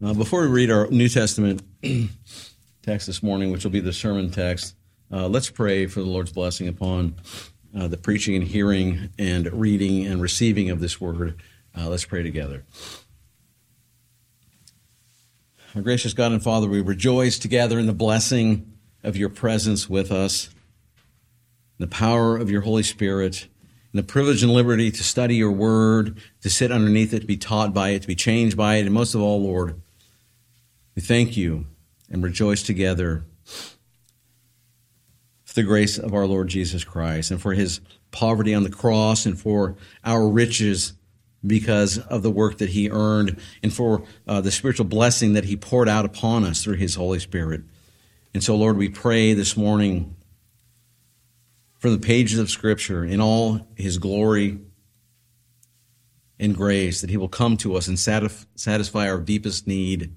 Uh, before we read our New Testament text this morning, which will be the sermon text, uh, let's pray for the Lord's blessing upon uh, the preaching and hearing and reading and receiving of this word. Uh, let's pray together. Our gracious God and Father, we rejoice together in the blessing of your presence with us, the power of your Holy Spirit, the privilege and liberty to study your word, to sit underneath it, to be taught by it, to be changed by it, and most of all, Lord, we thank you and rejoice together for the grace of our Lord Jesus Christ and for his poverty on the cross and for our riches because of the work that he earned and for uh, the spiritual blessing that he poured out upon us through his Holy Spirit. And so, Lord, we pray this morning for the pages of Scripture in all his glory and grace that he will come to us and satisfy our deepest need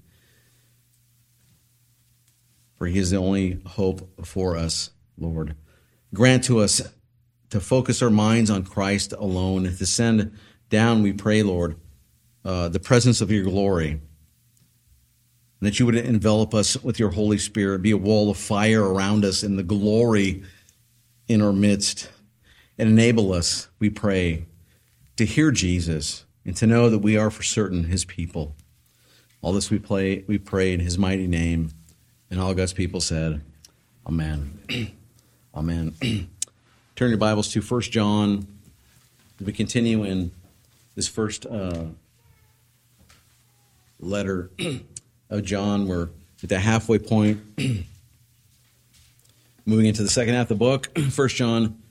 for he is the only hope for us, Lord. Grant to us to focus our minds on Christ alone, and to send down, we pray, Lord, uh, the presence of your glory, and that you would envelop us with your Holy Spirit, be a wall of fire around us in the glory in our midst, and enable us, we pray, to hear Jesus and to know that we are for certain his people. All this we, play, we pray in his mighty name. And all God's people said, Amen. Amen. Turn your Bibles to 1 John. We continue in this first uh, letter of John. We're at the halfway point. Moving into the second half of the book, 1 John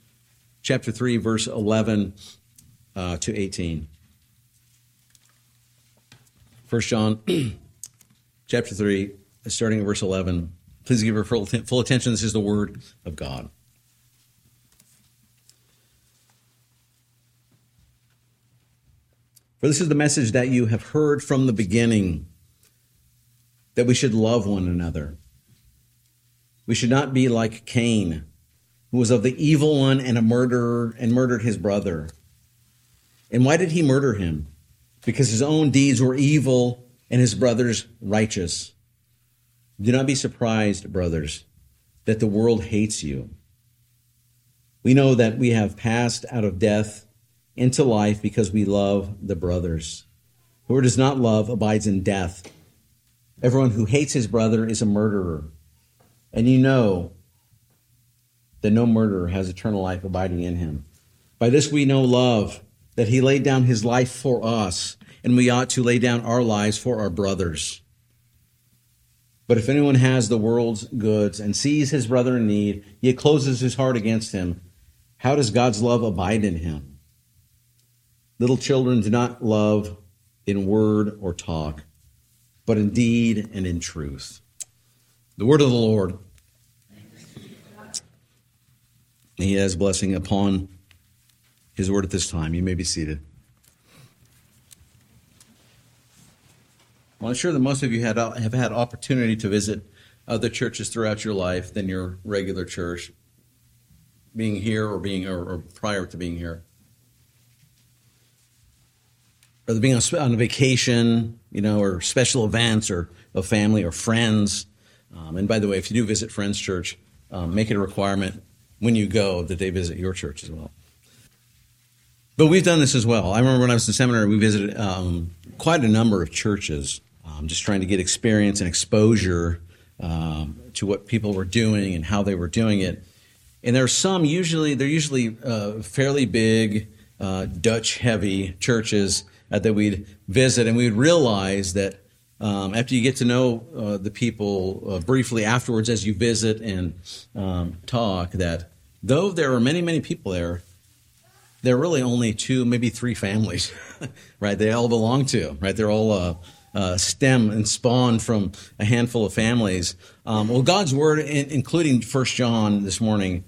chapter 3, verse 11 uh, to 18. 1 John chapter 3, starting in verse 11. Please give her full, full attention. This is the word of God. For this is the message that you have heard from the beginning that we should love one another. We should not be like Cain, who was of the evil one and a murderer and murdered his brother. And why did he murder him? Because his own deeds were evil and his brother's righteous. Do not be surprised, brothers, that the world hates you. We know that we have passed out of death into life because we love the brothers. Whoever does not love abides in death. Everyone who hates his brother is a murderer. And you know that no murderer has eternal life abiding in him. By this we know love, that he laid down his life for us, and we ought to lay down our lives for our brothers. But if anyone has the world's goods and sees his brother in need, yet closes his heart against him, how does God's love abide in him? Little children do not love in word or talk, but in deed and in truth. The word of the Lord. He has blessing upon his word at this time. You may be seated. Well, I'm sure that most of you had, have had opportunity to visit other churches throughout your life than your regular church, being here or being or, or prior to being here, or being on, a vacation, you know, or special events, or a family or friends. Um, and by the way, if you do visit Friends Church, um, make it a requirement when you go that they visit your church as well. But we've done this as well. I remember when I was in seminary, we visited um, quite a number of churches um, just trying to get experience and exposure um, to what people were doing and how they were doing it. And there are some usually they're usually uh, fairly big, uh, Dutch heavy churches uh, that we'd visit, and we'd realize that um, after you get to know uh, the people uh, briefly afterwards as you visit and um, talk, that though there are many many people there, there are really only two, maybe three families, right? They all belong to, right? They're all uh, stem and spawn from a handful of families. Um, well, God's word, in, including First John this morning,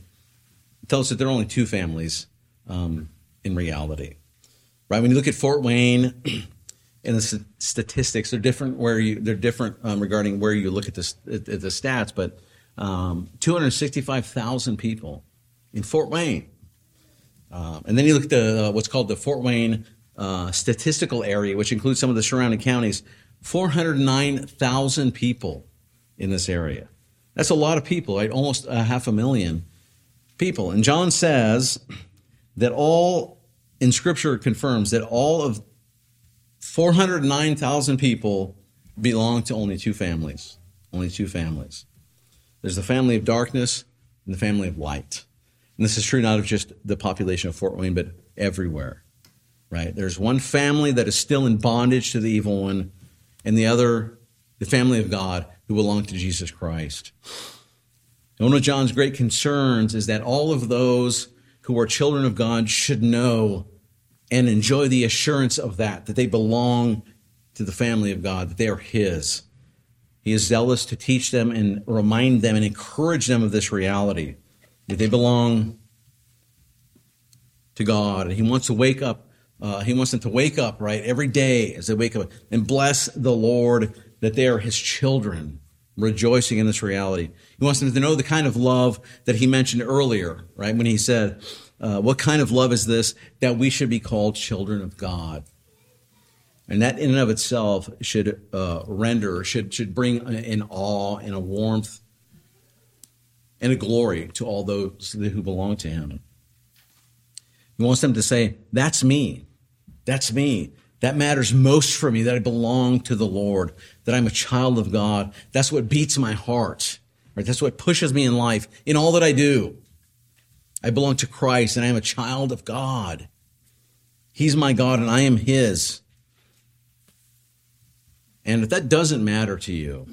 tells us that there are only two families um, in reality. Right? When you look at Fort Wayne and the statistics, they're different where you they're different um, regarding where you look at the at the stats, but um, 265,000 people in Fort Wayne. Uh, and then you look at the, uh, what's called the Fort Wayne uh, statistical area, which includes some of the surrounding counties, 409,000 people in this area. That's a lot of people, right? Almost a half a million people. And John says that all in Scripture confirms that all of 409,000 people belong to only two families. Only two families. There's the family of darkness and the family of light. And this is true not of just the population of Fort Wayne, but everywhere. Right? There's one family that is still in bondage to the evil one, and the other, the family of God, who belong to Jesus Christ. And one of John's great concerns is that all of those who are children of God should know and enjoy the assurance of that, that they belong to the family of God, that they are His. He is zealous to teach them and remind them and encourage them of this reality, that they belong to God. And He wants to wake up, uh, He wants them to wake up, right, every day as they wake up and bless the Lord that they are His children, rejoicing in this reality. He wants them to know the kind of love that He mentioned earlier, right, when He said, uh, What kind of love is this that we should be called children of God? And that in and of itself should uh, render, should, should bring an awe and a warmth and a glory to all those who belong to him. He wants them to say, That's me. That's me. That matters most for me, that I belong to the Lord, that I'm a child of God. That's what beats my heart. Right? That's what pushes me in life, in all that I do. I belong to Christ and I am a child of God. He's my God and I am His. And if that doesn't matter to you,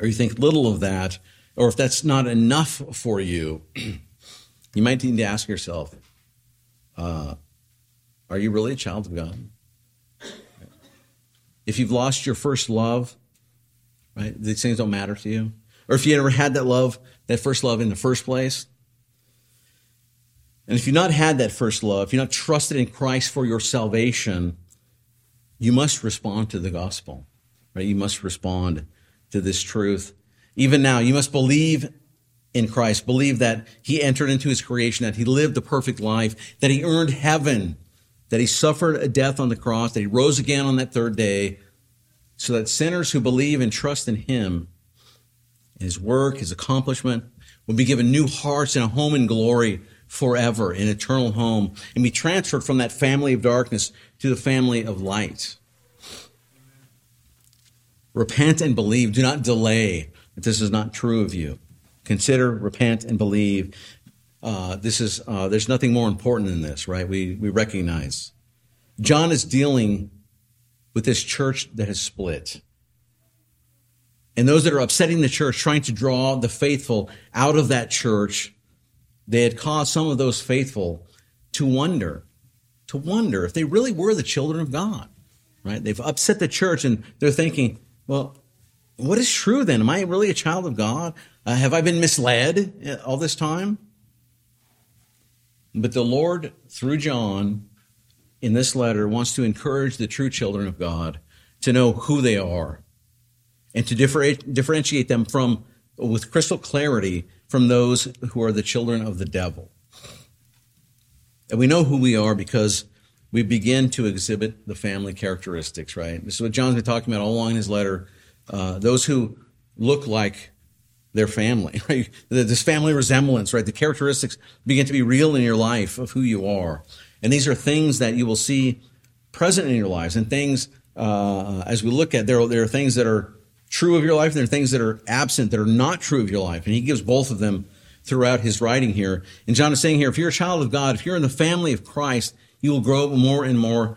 or you think little of that, or if that's not enough for you, you might need to ask yourself uh, Are you really a child of God? If you've lost your first love, right, these things don't matter to you. Or if you ever had that love, that first love in the first place, and if you've not had that first love, if you're not trusted in Christ for your salvation, you must respond to the gospel, right? You must respond to this truth. Even now, you must believe in Christ, believe that he entered into his creation, that he lived a perfect life, that he earned heaven, that he suffered a death on the cross, that he rose again on that third day, so that sinners who believe and trust in him, his work, his accomplishment, will be given new hearts and a home in glory forever, an eternal home, and be transferred from that family of darkness to the family of light. Repent and believe. Do not delay if this is not true of you. Consider, repent, and believe. Uh, this is uh, there's nothing more important than this, right? We we recognize. John is dealing with this church that has split. And those that are upsetting the church, trying to draw the faithful out of that church, they had caused some of those faithful to wonder to wonder if they really were the children of God, right? They've upset the church and they're thinking, well, what is true then? Am I really a child of God? Uh, have I been misled all this time? But the Lord, through John, in this letter, wants to encourage the true children of God to know who they are and to differentiate them from, with crystal clarity, from those who are the children of the devil. And we know who we are because we begin to exhibit the family characteristics, right? This is what John's been talking about all along in his letter. Uh, those who look like their family, right? This family resemblance, right? The characteristics begin to be real in your life of who you are. And these are things that you will see present in your lives and things, uh, as we look at, there are, there are things that are true of your life and there are things that are absent, that are not true of your life. And he gives both of them throughout his writing here. And John is saying here, if you're a child of God, if you're in the family of Christ, you will grow more and more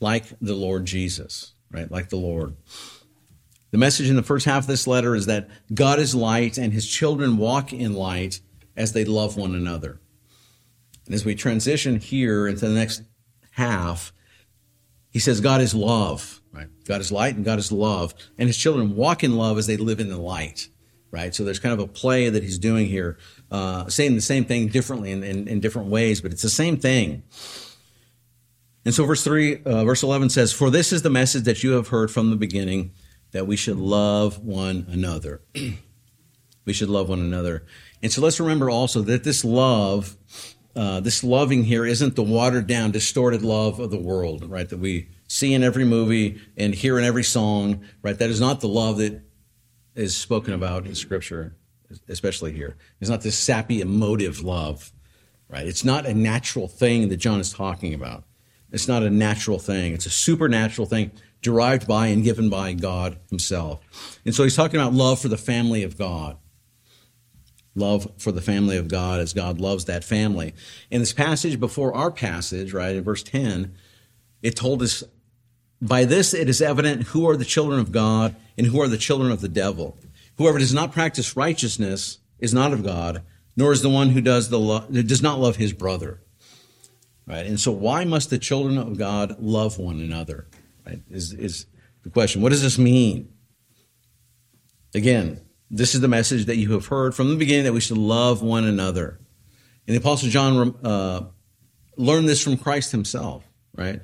like the Lord Jesus, right? Like the Lord. The message in the first half of this letter is that God is light and his children walk in light as they love one another. And as we transition here into the next half, he says God is love, right? God is light and God is love. And his children walk in love as they live in the light right? So there's kind of a play that he's doing here, uh, saying the same thing differently in, in, in, different ways, but it's the same thing. And so verse 3, uh, verse 11 says, For this is the message that you have heard from the beginning, that we should love one another. we should love one another. And so let's remember also that this love uh, this loving here isn't the watered down, distorted love of the world, right? That we see in every movie and hear in every song, right? That is not the love that is spoken about in Scripture, especially here. It's not this sappy, emotive love, right? It's not a natural thing that John is talking about. It's not a natural thing. It's a supernatural thing derived by and given by God Himself. And so he's talking about love for the family of God. Love for the family of God as God loves that family. In this passage before our passage, right, in verse 10, it told us, By this it is evident who are the children of God and who are the children of the devil. Whoever does not practice righteousness is not of God, nor is the one who does, the lo- does not love his brother. Right? And so, why must the children of God love one another? Right? Is, is the question. What does this mean? Again, this is the message that you have heard from the beginning that we should love one another. And the Apostle John uh, learned this from Christ himself, right?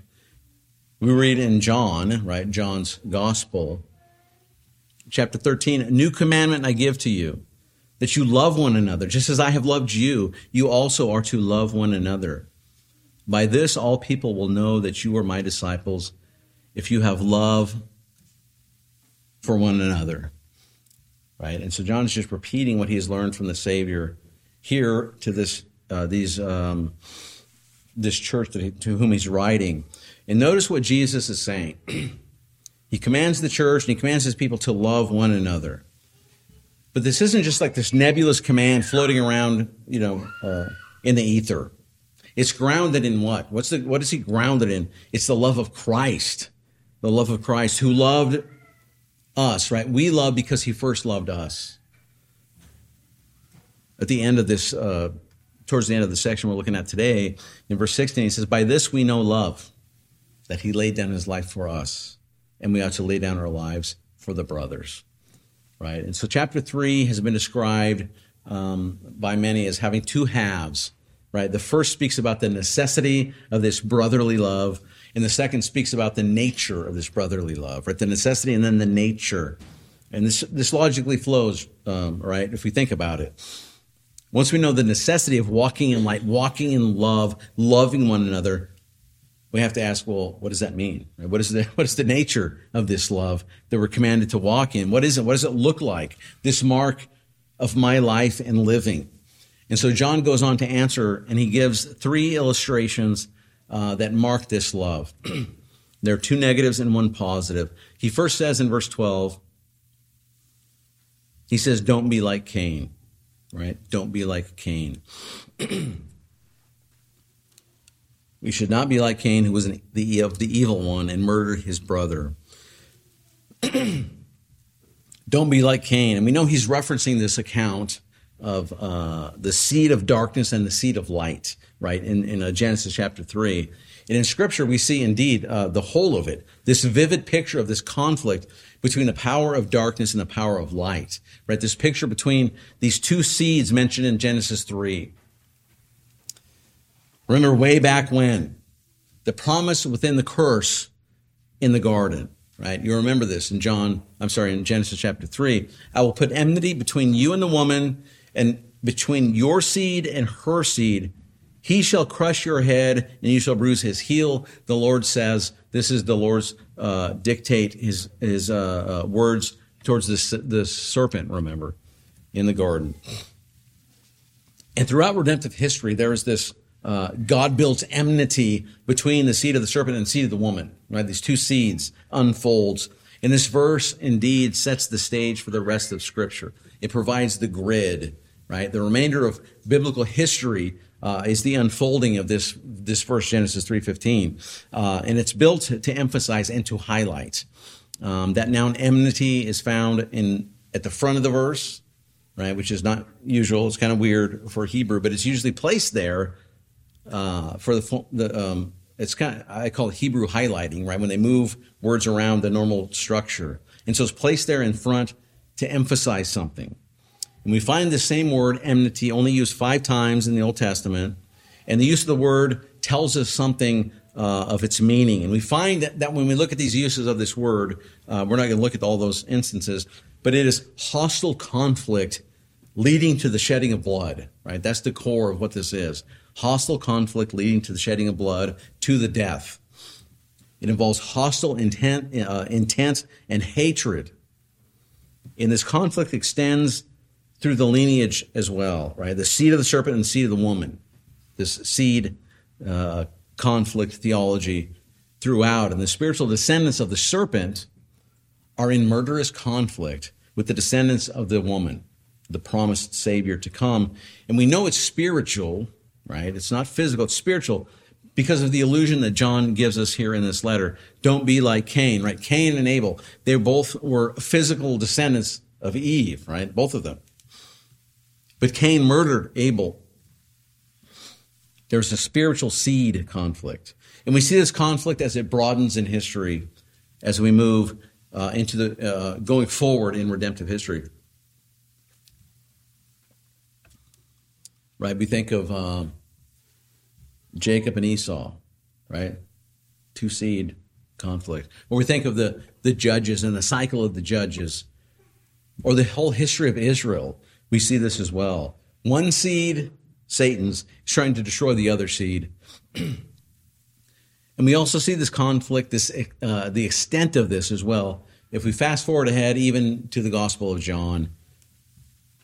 We read in John, right, John's Gospel, chapter 13, a new commandment I give to you, that you love one another. Just as I have loved you, you also are to love one another. By this, all people will know that you are my disciples if you have love for one another. Right? And so John is just repeating what he has learned from the Savior here to this, uh, these, um, this church he, to whom he's writing. And notice what Jesus is saying. he commands the church and he commands his people to love one another. But this isn't just like this nebulous command floating around, you know, uh, in the ether. It's grounded in what? What's the, what is he grounded in? It's the love of Christ the love of Christ who loved us, right? We love because he first loved us. At the end of this, uh, towards the end of the section we're looking at today, in verse 16, he says, By this we know love, that he laid down his life for us, and we ought to lay down our lives for the brothers, right? And so chapter 3 has been described um, by many as having two halves, right? The first speaks about the necessity of this brotherly love and the second speaks about the nature of this brotherly love, right? The necessity and then the nature. And this, this logically flows, um, right? If we think about it. Once we know the necessity of walking in light, walking in love, loving one another, we have to ask, well, what does that mean? What is the what is the nature of this love that we're commanded to walk in? What is it? What does it look like? This mark of my life and living. And so John goes on to answer, and he gives three illustrations uh, that mark this love. there are two negatives and one positive. He first says in verse 12, he says, Don't be like Cain, right? Don't be like Cain. we should not be like Cain, who was an, the, of the evil one and murdered his brother. Don't be like Cain. And we know he's referencing this account of uh, the seed of darkness and the seed of light, right, in, in uh, Genesis chapter 3. And in Scripture, we see indeed uh, the whole of it, this vivid picture of this conflict between the power of darkness and the power of light, right? This picture between these two seeds mentioned in Genesis 3. Remember way back when, the promise within the curse in the garden, right? You remember this in John, I'm sorry, in Genesis chapter 3. I will put enmity between you and the woman, and between your seed and her seed, he shall crush your head and you shall bruise his heel. The Lord says, this is the Lord's uh, dictate, his, his uh, uh, words towards this, this serpent, remember, in the garden. And throughout redemptive history, there is this uh, God built enmity between the seed of the serpent and the seed of the woman, right? These two seeds unfolds. And this verse indeed sets the stage for the rest of Scripture. It provides the grid, right? The remainder of biblical history uh, is the unfolding of this this verse, Genesis three fifteen, uh, and it's built to, emphasize and to highlight um, that noun enmity is found in at the front of the verse, right? Which is not usual. It's kind of weird for Hebrew, but it's usually placed there uh, for the the. Um, it's kind of I call it Hebrew highlighting, right? When they move words around the normal structure, and so it's placed there in front to emphasize something. And we find the same word, enmity, only used five times in the Old Testament. And the use of the word tells us something uh, of its meaning. And we find that, that, when we look at these uses of this word, uh, we're not going to look at all those instances, but it is hostile conflict leading to the shedding of blood, right? That's the core of what this is. Hostile conflict leading to the shedding of blood to the death. It involves hostile intent, uh, intent and hatred. And this conflict extends through the lineage as well, right? The seed of the serpent and the seed of the woman. This seed uh, conflict theology throughout. And the spiritual descendants of the serpent are in murderous conflict with the descendants of the woman, the promised Savior to come. And we know it's spiritual, right? It's not physical, it's spiritual because of the illusion that John gives us here in this letter. Don't be like Cain, right? Cain and Abel, they both were physical descendants of Eve, right? Both of them. But Cain murdered Abel. There's a spiritual seed conflict. And we see this conflict as it broadens in history as we move uh, into the uh, going forward in redemptive history. Right? We think of um, Jacob and Esau, right? Two seed conflict. Or we think of the, the judges and the cycle of the judges, or the whole history of Israel. We see this as well. One seed, Satan's, is trying to destroy the other seed. and we also see this conflict, this uh, the extent of this as well. If we fast forward ahead, even to the Gospel of John,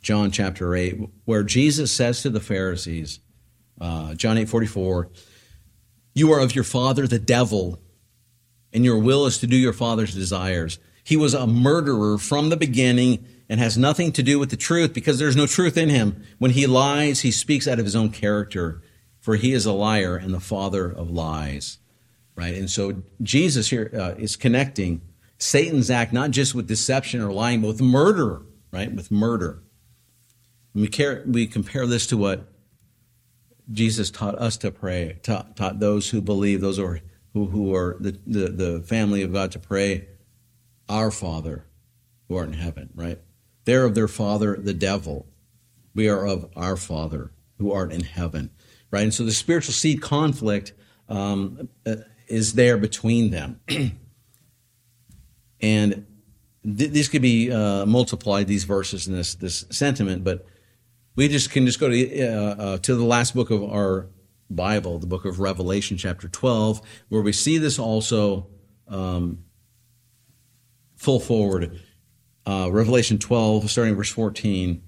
John chapter 8, where Jesus says to the Pharisees, uh, John 8 44, you are of your father, the devil, and your will is to do your father's desires. He was a murderer from the beginning and has nothing to do with the truth because there's no truth in him. When he lies, he speaks out of his own character, for he is a liar and the father of lies. Right? And so Jesus here uh, is connecting Satan's act not just with deception or lying, but with murder, right? With murder. we, care, we compare this to what Jesus taught us to pray, taught, taught those who believe, those who are, who, who are the, the, the family of God to pray, Our Father who art in heaven, right? They're of their father, the devil. We are of our Father who art in heaven, right? And so the spiritual seed conflict um, uh, is there between them. and th- these could be uh, multiplied, these verses and this, this sentiment, but we just can just go to, uh, uh, to the last book of our Bible, the book of Revelation, chapter 12, where we see this also um, full forward. Uh, Revelation 12, starting verse 14.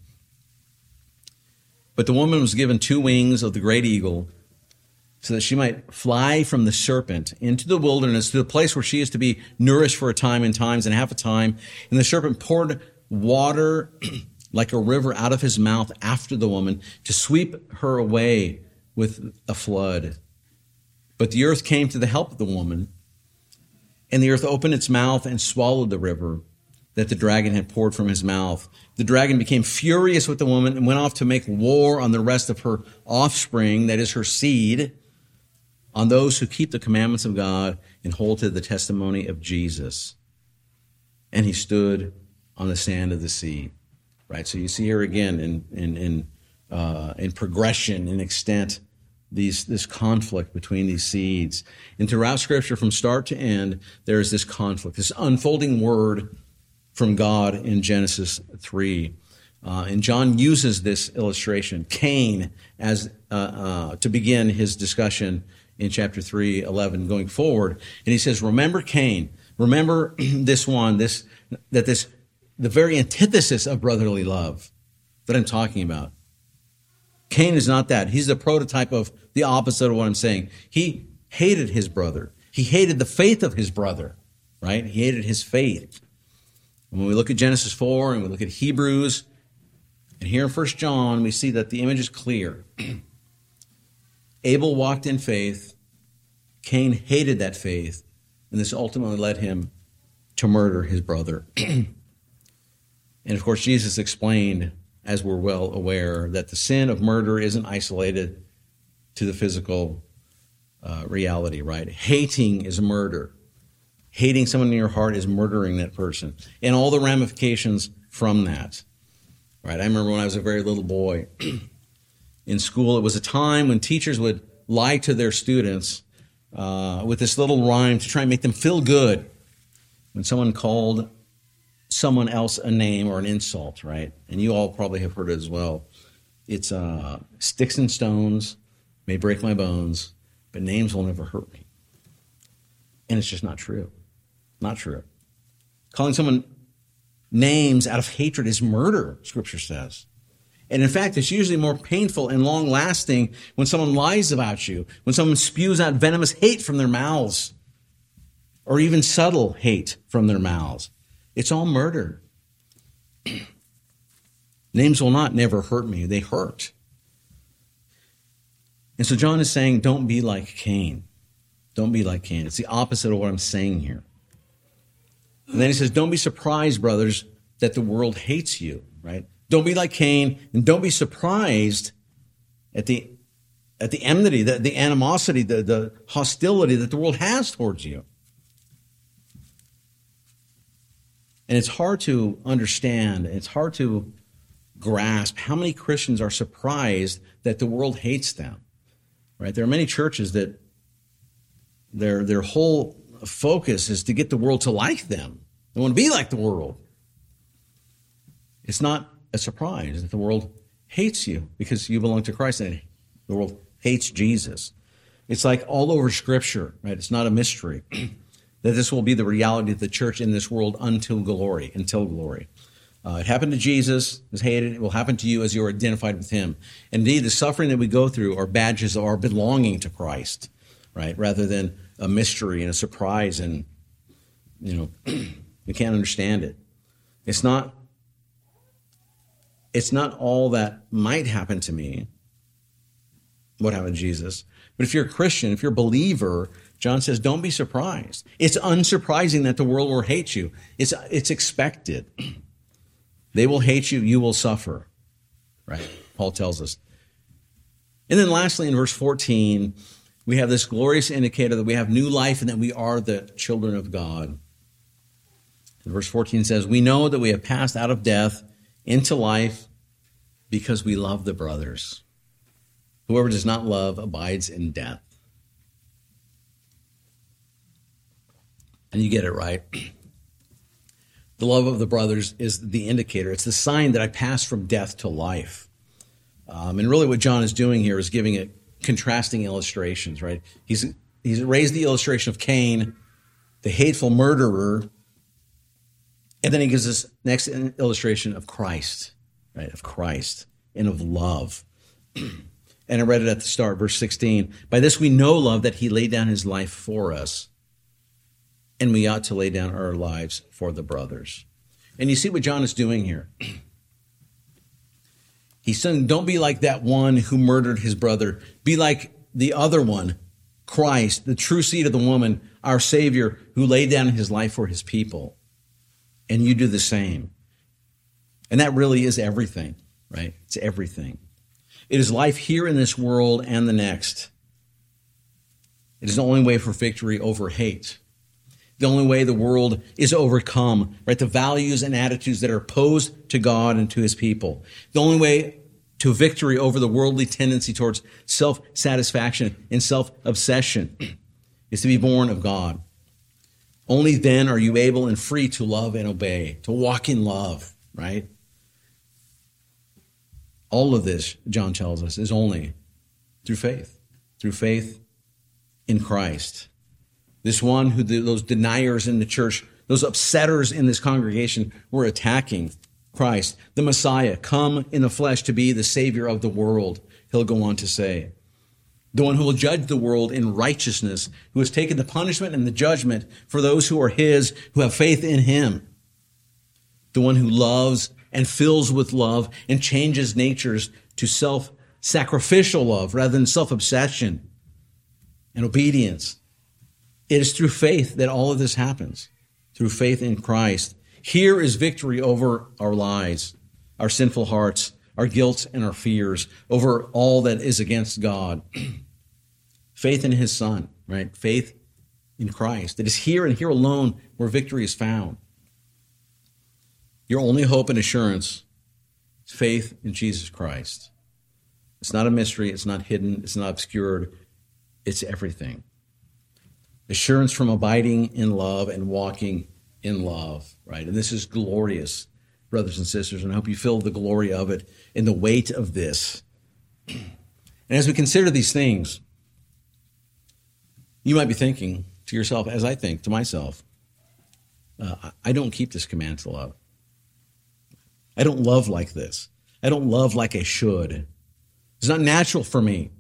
But the woman was given two wings of the great eagle so that she might fly from the serpent into the wilderness to the place where she is to be nourished for a time and times and half a time. And the serpent poured water like a river out of his mouth after the woman to sweep her away with a flood. But the earth came to the help of the woman, and the earth opened its mouth and swallowed the river that the dragon had poured from his mouth. The dragon became furious with the woman and went off to make war on the rest of her offspring, that is her seed, on those who keep the commandments of God and hold to the testimony of Jesus. And he stood on the sand of the sea right? So you see here again in in in, uh, in progression, in extent, these this conflict between these seeds. And throughout Scripture, from start to end, there is this conflict, this unfolding word from God in Genesis three. Uh, and John uses this illustration, Cain, as uh, uh to begin his discussion in chapter 3, 11, going forward. And he says, Remember Cain. Remember this one, this that this the very antithesis of brotherly love that I'm talking about. Cain is not that. He's the prototype of the opposite of what I'm saying. He hated his brother. He hated the faith of his brother, right? He hated his faith. When we look at Genesis 4 and we look at Hebrews, and here in 1 John, we see that the image is clear. Abel walked in faith. Cain hated that faith. And this ultimately led him to murder his brother. And of course, Jesus explained, as we're well aware, that the sin of murder isn't isolated to the physical uh, reality, right? Hating is murder. Hating someone in your heart is murdering that person, and all the ramifications from that. Right? I remember when I was a very little boy in school, it was a time when teachers would lie to their students uh, with this little rhyme to try and make them feel good. When someone called someone else a name or an insult, right? And you all probably have heard it as well. It's uh, sticks and stones may break my bones, but names will never hurt me. And it's just not true. Not true. Calling someone names out of hatred is murder, scripture says. And in fact, it's usually more painful and long lasting when someone lies about you, when someone spews out venomous hate from their mouths, or even subtle hate from their mouths. It's all murder. Names will not never hurt me, they hurt. And so John is saying, don't be like Cain. Don't be like Cain. It's the opposite of what I'm saying here. And then he says, don't be surprised, brothers, that the world hates you, right? Don't be like Cain, and don't be surprised at the at the enmity, the, the animosity, the, the hostility that the world has towards you. And it's hard to understand, it's hard to grasp how many Christians are surprised that the world hates them. Right? There are many churches that their their whole focus is to get the world to like them. They want to be like the world. It's not a surprise that the world hates you because you belong to Christ and the world hates Jesus. It's like all over Scripture, right? It's not a mystery that this will be the reality of the church in this world until glory, until glory. Uh, it happened to Jesus, was hated. It will happen to you as you are identified with him. Indeed, the suffering that we go through are badges of our belonging to Christ, right? Rather than a mystery and a surprise and, you know, we can't understand it. It's not it's not all that might happen to me, what happened to Jesus. But if you're a Christian, if you're a believer, John says, don't be surprised. It's unsurprising that the world will hate you. It's, it's expected. They will hate you, you will suffer. Right? Paul tells us. And then lastly, in verse 14, we have this glorious indicator that we have new life and that we are the children of God. And verse 14 says, We know that we have passed out of death into life because we love the brothers. Whoever does not love abides in death. And you get it right. The love of the brothers is the indicator. It's the sign that I passed from death to life. Um, and really, what John is doing here is giving it contrasting illustrations, right? He's, he's raised the illustration of Cain, the hateful murderer, and then he gives us next illustration of Christ, right? Of Christ and of love. and I read it at the start, verse 16. By this we know love that he laid down his life for us and we ought to lay down our lives for the brothers. And you see what John is doing here. He's saying, don't be like that one who murdered his brother. Be like the other one, Christ, the true seed of the woman, our Savior, who laid down his life for his people. And you do the same. And that really is everything, right? It's everything. It is life here in this world and the next. It is the only way for victory over hate the only way the world is overcome, right? The values and attitudes that are opposed to God and to his people. The only way to victory over the worldly tendency towards self satisfaction and self obsession is to be born of God. Only then are you able and free to love and obey, to walk in love, right? All of this, John tells us, is only through faith, through faith in Christ. This one who the, those deniers in the church, those upsetters in this congregation were attacking Christ, the Messiah, come in the flesh to be the Savior of the world, he'll go on to say. The one who will judge the world in righteousness, who has taken the punishment and the judgment for those who are his, who have faith in him. The one who loves and fills with love and changes natures to self sacrificial love rather than self obsession and obedience. It is through faith that all of this happens, through faith in Christ. Here is victory over our lies, our sinful hearts, our guilt and our fears, over all that is against God. faith in His Son, right? Faith in Christ. It is here and here alone where victory is found. Your only hope and assurance is faith in Jesus Christ. It's not a mystery, it's not hidden, it's not obscured, it's everything assurance from abiding in love and walking in love, right? And this is glorious, brothers and sisters, and I hope you feel the glory of it and the weight of this. And as we consider these things, you might be thinking to yourself, as I think to myself, uh, I don't keep this command to love. I don't love like this. I don't love like I should. It's not natural for me.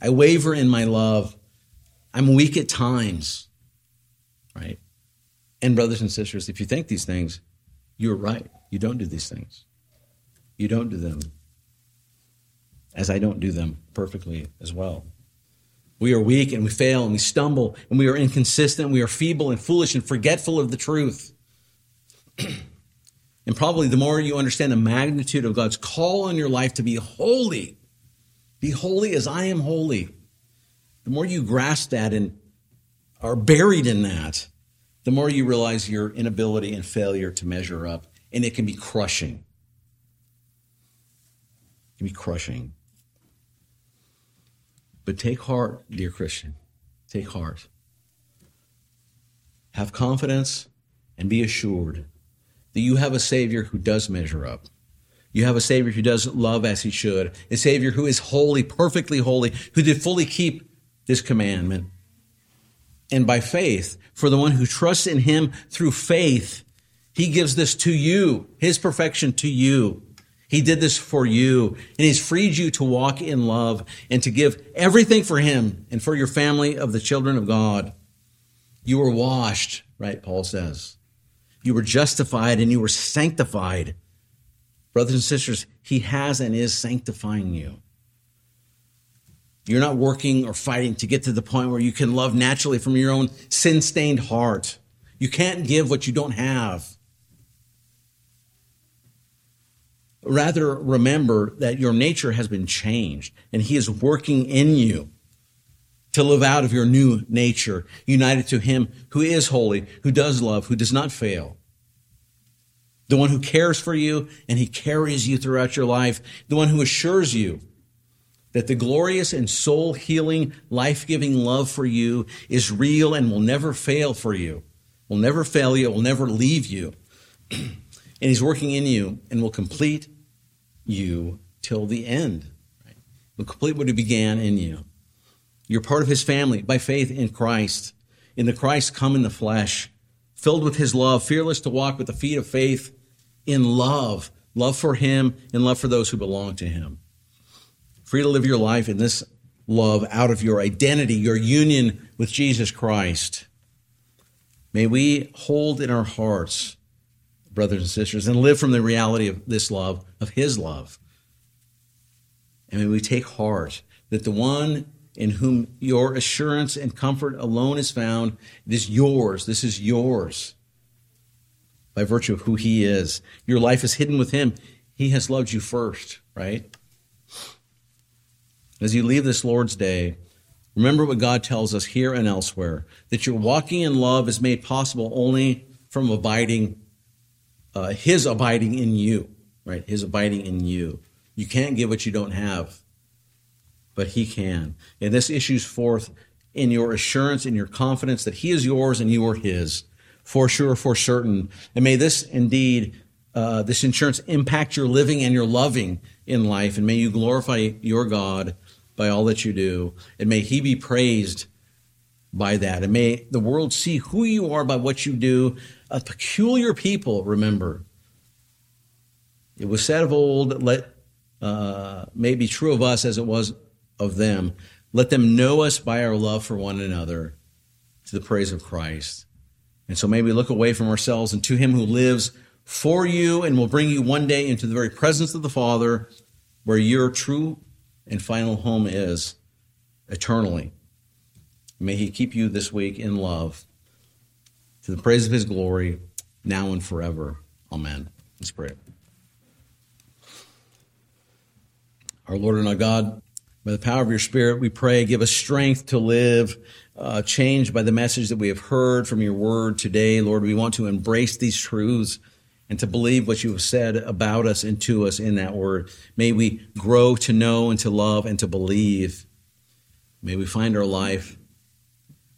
I waver in my love. I'm weak at times, right? And, brothers and sisters, if you think these things, you're right. You don't do these things. You don't do them as I don't do them perfectly as well. We are weak and we fail and we stumble and we are inconsistent. We are feeble and foolish and forgetful of the truth. and probably the more you understand the magnitude of God's call on your life to be holy, be holy as I am holy. The more you grasp that and are buried in that, the more you realize your inability and failure to measure up. And it can be crushing. It can be crushing. But take heart, dear Christian. Take heart. Have confidence and be assured that you have a Savior who does measure up. You have a Savior who does love as he should, a Savior who is holy, perfectly holy, who did fully keep this commandment. And by faith, for the one who trusts in him through faith, he gives this to you, his perfection to you. He did this for you, and he's freed you to walk in love and to give everything for him and for your family of the children of God. You were washed, right? Paul says. You were justified and you were sanctified Brothers and sisters, He has and is sanctifying you. You're not working or fighting to get to the point where you can love naturally from your own sin stained heart. You can't give what you don't have. Rather, remember that your nature has been changed and He is working in you to live out of your new nature, united to Him who is holy, who does love, who does not fail the one who cares for you and he carries you throughout your life, the one who assures you that the glorious and soul healing, life giving love for you is real and will never fail for you, will never fail you, will never leave you. and he's working in you and will complete you till the end. Right? Will complete what he began in you. You're part of his family by faith in Christ. In the Christ come in the flesh, filled with his love, fearless to walk with the feet of faith in love, love for Him and love for those who belong to Him. Free to live your life in this love out of your identity, your union with Jesus Christ. May we hold in our hearts, brothers and sisters, and live from the reality of this love, of His love. And may we take heart that the one in whom your assurance and comfort alone is found, it is yours. This is yours by virtue of who He is. Your life is hidden with Him. He has loved you first, right? As you leave this Lord's Day, remember what God tells us here and elsewhere that your walking in love is made possible only from abiding, uh, His abiding in you, right? His abiding in you. You can't give what you don't have, but He can. And this issues forth in your assurance, in your confidence that He is yours and you are His for sure, for certain. And may this indeed, uh, this insurance impact your living and your loving in life. And may you glorify your God by all that you do. And may He be praised by that. And may the world see who you are by what you do. A peculiar people, remember. It was said of old, let uh, may be true of us as it was of them. Let them know us by our love for one another to the praise of Christ. And so may we look away from ourselves and to him who lives for you and will bring you one day into the very presence of the Father where your true and final home is eternally. May he keep you this week in love to the praise of his glory now and forever. Amen. Let's pray. Our Lord and our God, by the power of your Spirit, we pray, give us strength to live uh, changed by the message that we have heard from your word today. Lord, we want to embrace these truths and to believe what you have said about us and to us in that word. May we grow to know and to love and to believe. May we find our life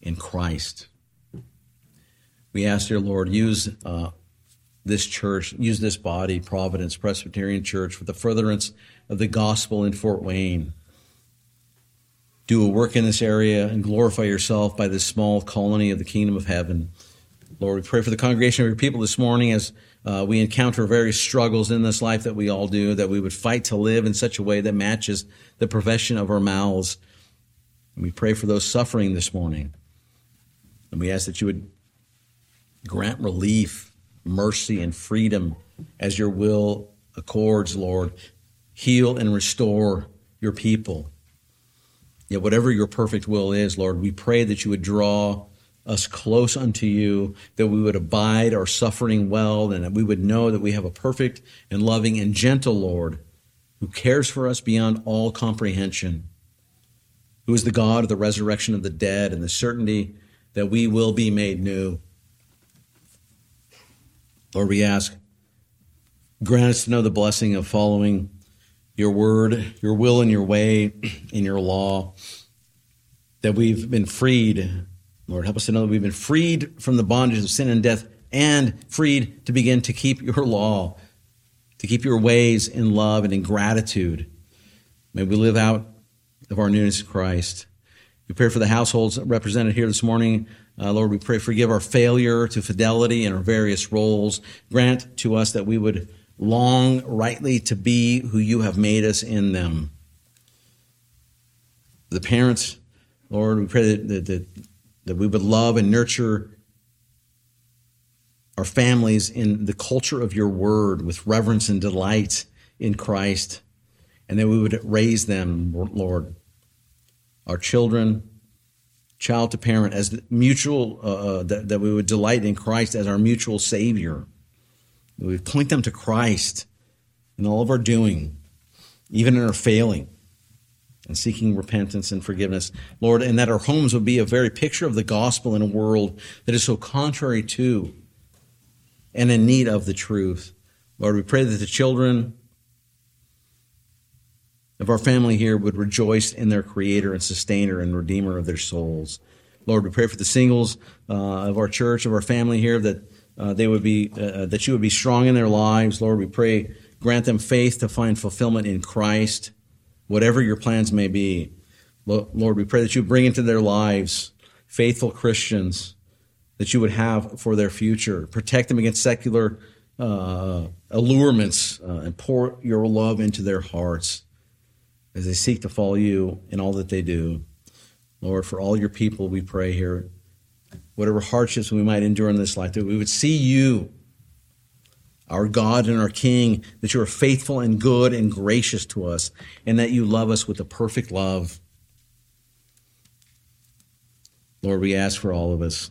in Christ. We ask, dear Lord, use uh, this church, use this body, Providence Presbyterian Church, for the furtherance of the gospel in Fort Wayne. Do a work in this area and glorify yourself by this small colony of the kingdom of heaven. Lord, we pray for the congregation of your people this morning as uh, we encounter various struggles in this life that we all do, that we would fight to live in such a way that matches the profession of our mouths. And we pray for those suffering this morning. And we ask that you would grant relief, mercy, and freedom as your will accords, Lord. Heal and restore your people. Yet, whatever your perfect will is, Lord, we pray that you would draw us close unto you, that we would abide our suffering well, and that we would know that we have a perfect and loving and gentle Lord who cares for us beyond all comprehension, who is the God of the resurrection of the dead and the certainty that we will be made new. Lord, we ask, grant us to know the blessing of following your word, your will, and your way in your law, that we've been freed Lord, help us to know that we've been freed from the bondage of sin and death and freed to begin to keep your law, to keep your ways in love and in gratitude. May we live out of our newness in Christ. We pray for the households represented here this morning. Uh, Lord, we pray forgive our failure to fidelity in our various roles. Grant to us that we would long rightly to be who you have made us in them. The parents, Lord, we pray that, that, that that we would love and nurture our families in the culture of your word with reverence and delight in Christ, and that we would raise them, Lord, our children, child to parent, as mutual, uh, uh, that, that we would delight in Christ as our mutual Savior. We would point them to Christ in all of our doing, even in our failing and seeking repentance and forgiveness, Lord, and that our homes would be a very picture of the gospel in a world that is so contrary to and in need of the truth. Lord, we pray that the children of our family here would rejoice in their creator and sustainer and redeemer of their souls. Lord, we pray for the singles uh, of our church, of our family here, that uh, they would be, uh, that you would be strong in their lives. Lord, we pray, grant them faith to find fulfillment in Christ whatever your plans may be. Lord, we pray that you bring into their lives faithful Christians that you would have for their future. Protect them against secular uh, allurements uh, and pour your love into their hearts as they seek to follow you in all that they do. Lord, for all your people, we pray here, whatever hardships we might endure in this life, that we would see you our God and our King, that you are faithful and good and gracious to us, and that you love us with a perfect love. Lord, we ask for all of us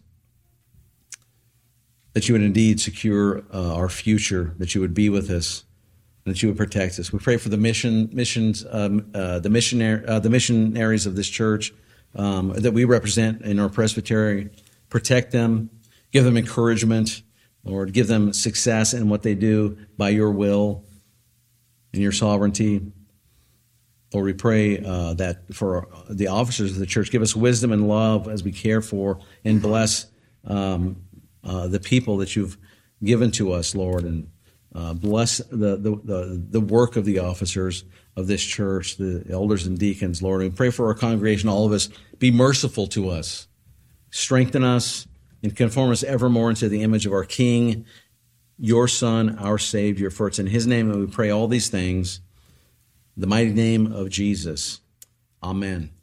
that you would indeed secure uh, our future, that you would be with us, that you would protect us. We pray for the mission, missions, um, uh, the missionary, uh, the missionaries of this church um, that we represent in our presbytery. Protect them, give them encouragement. Lord, give them success in what they do by your will and your sovereignty. Lord, we pray uh, that for the officers of the church, give us wisdom and love as we care for and bless um, uh, the people that you've given to us, Lord, and uh, bless the, the, the, the, work of the officers of this church, the elders and deacons, Lord. We pray for our congregation, all of us. Be merciful to us, strengthen us, and conform us evermore into the image of our King, your Son, our Savior. For it's in His name that we pray all these things, the mighty name of Jesus. Amen. Amen.